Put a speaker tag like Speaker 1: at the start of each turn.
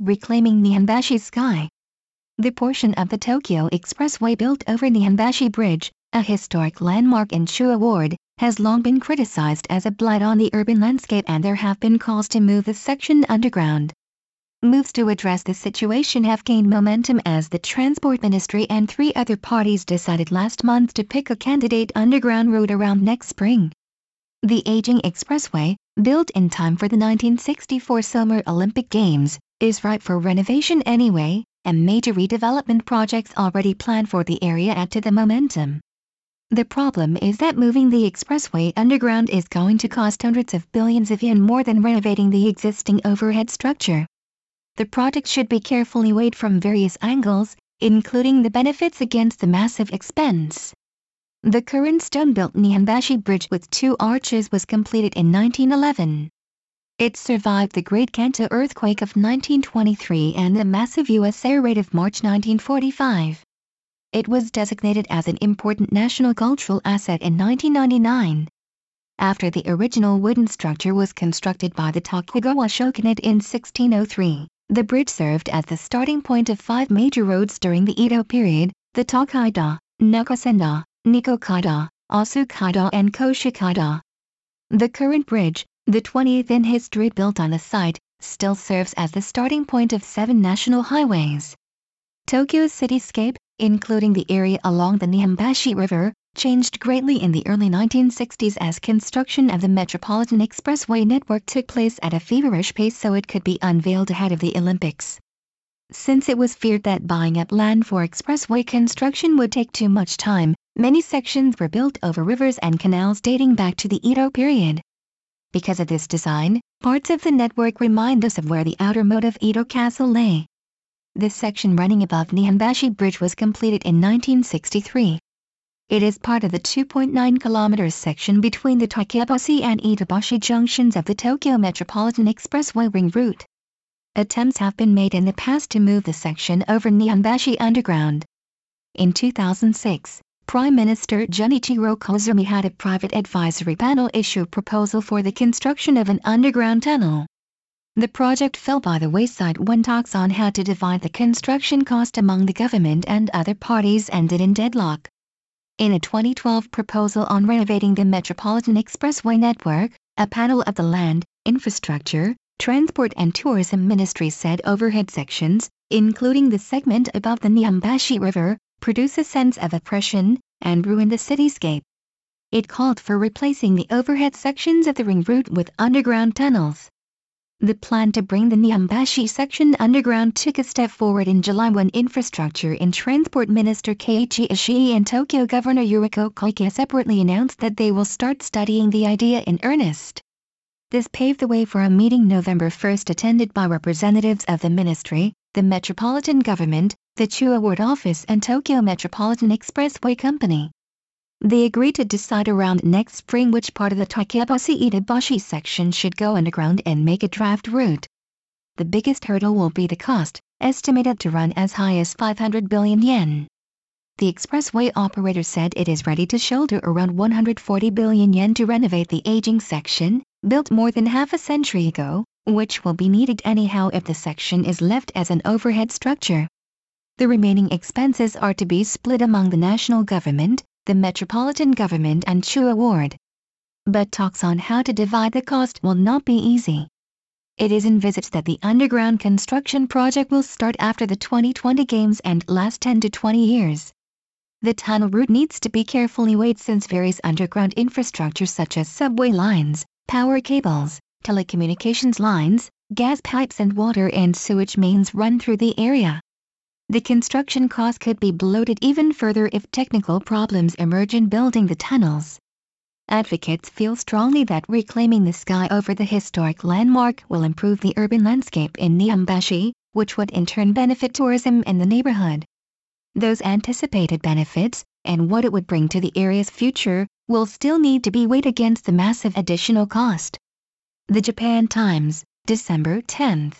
Speaker 1: reclaiming Nihonbashi sky. The portion of the Tokyo Expressway built over Nihonbashi Bridge, a historic landmark in Chuo Ward, has long been criticized as a blight on the urban landscape and there have been calls to move the section underground. Moves to address the situation have gained momentum as the Transport Ministry and three other parties decided last month to pick a candidate underground route around next spring. The aging expressway, built in time for the 1964 Summer Olympic Games, is ripe for renovation anyway, and major redevelopment projects already planned for the area add to the momentum. The problem is that moving the expressway underground is going to cost hundreds of billions of yen more than renovating the existing overhead structure. The project should be carefully weighed from various angles, including the benefits against the massive expense. The current stone-built Nihonbashi Bridge with two arches was completed in 1911. It survived the Great Kanto earthquake of 1923 and the massive U.S. air raid of March 1945. It was designated as an important national cultural asset in 1999. After the original wooden structure was constructed by the Tokugawa shogunate in 1603, the bridge served as the starting point of five major roads during the Edo period, the Tokaido, Nakasendo, Nikkokaido, Oshukaido and Koshukaido. The current bridge, the 20th in history built on the site, still serves as the starting point of seven national highways. Tokyo's cityscape, including the area along the Nihonbashi River, changed greatly in the early 1960s as construction of the Metropolitan Expressway network took place at a feverish pace so it could be unveiled ahead of the Olympics. Since it was feared that buying up land for expressway construction would take too much time, Many sections were built over rivers and canals dating back to the Edo period. Because of this design, parts of the network remind us of where the outer moat of Edo Castle lay. This section running above Nihonbashi Bridge was completed in 1963. It is part of the 2.9 km section between the Takebashi and Edobashi junctions of the Tokyo Metropolitan Expressway ring route. Attempts have been made in the past to move the section over Nihonbashi Underground. In 2006, Prime Minister Junichiro Koizumi had a private advisory panel issue a proposal for the construction of an underground tunnel. The project fell by the wayside when talks on how to divide the construction cost among the government and other parties ended in deadlock. In a 2012 proposal on renovating the Metropolitan Expressway network, a panel of the Land, Infrastructure, Transport and Tourism Ministry said overhead sections, including the segment above the Nihonbashi River, produce a sense of oppression, and ruin the cityscape. It called for replacing the overhead sections of the ring route with underground tunnels. The plan to bring the Nihonbashi section underground took a step forward in July when Infrastructure and Transport Minister Keiichi Ishii and Tokyo Governor Yuriko Koike separately announced that they will start studying the idea in earnest. This paved the way for a meeting November 1 attended by representatives of the ministry, the metropolitan government, the Chuo Ward Office and Tokyo Metropolitan Expressway Company. They agreed to decide around next spring which part of the Takebashi Edobashi section should go underground and make a draft route. The biggest hurdle will be the cost, estimated to run as high as 500 billion yen. The expressway operator said it is ready to shoulder around 140 billion yen to renovate the aging section, built more than half a century ago, which will be needed anyhow if the section is left as an overhead structure. The remaining expenses are to be split among the national government, the metropolitan government and Chuo Ward. But talks on how to divide the cost will not be easy. It is envisaged that the underground construction project will start after the 2020 Games and last 10 to 20 years. The tunnel route needs to be carefully weighed since various underground infrastructure such as subway lines, power cables, telecommunications lines, gas pipes and water and sewage mains run through the area the construction cost could be bloated even further if technical problems emerge in building the tunnels. Advocates feel strongly that reclaiming the sky over the historic landmark will improve the urban landscape in Nihonbashi, which would in turn benefit tourism in the neighborhood. Those anticipated benefits, and what it would bring to the area's future, will still need to be weighed against the massive additional cost. The Japan Times, December 10.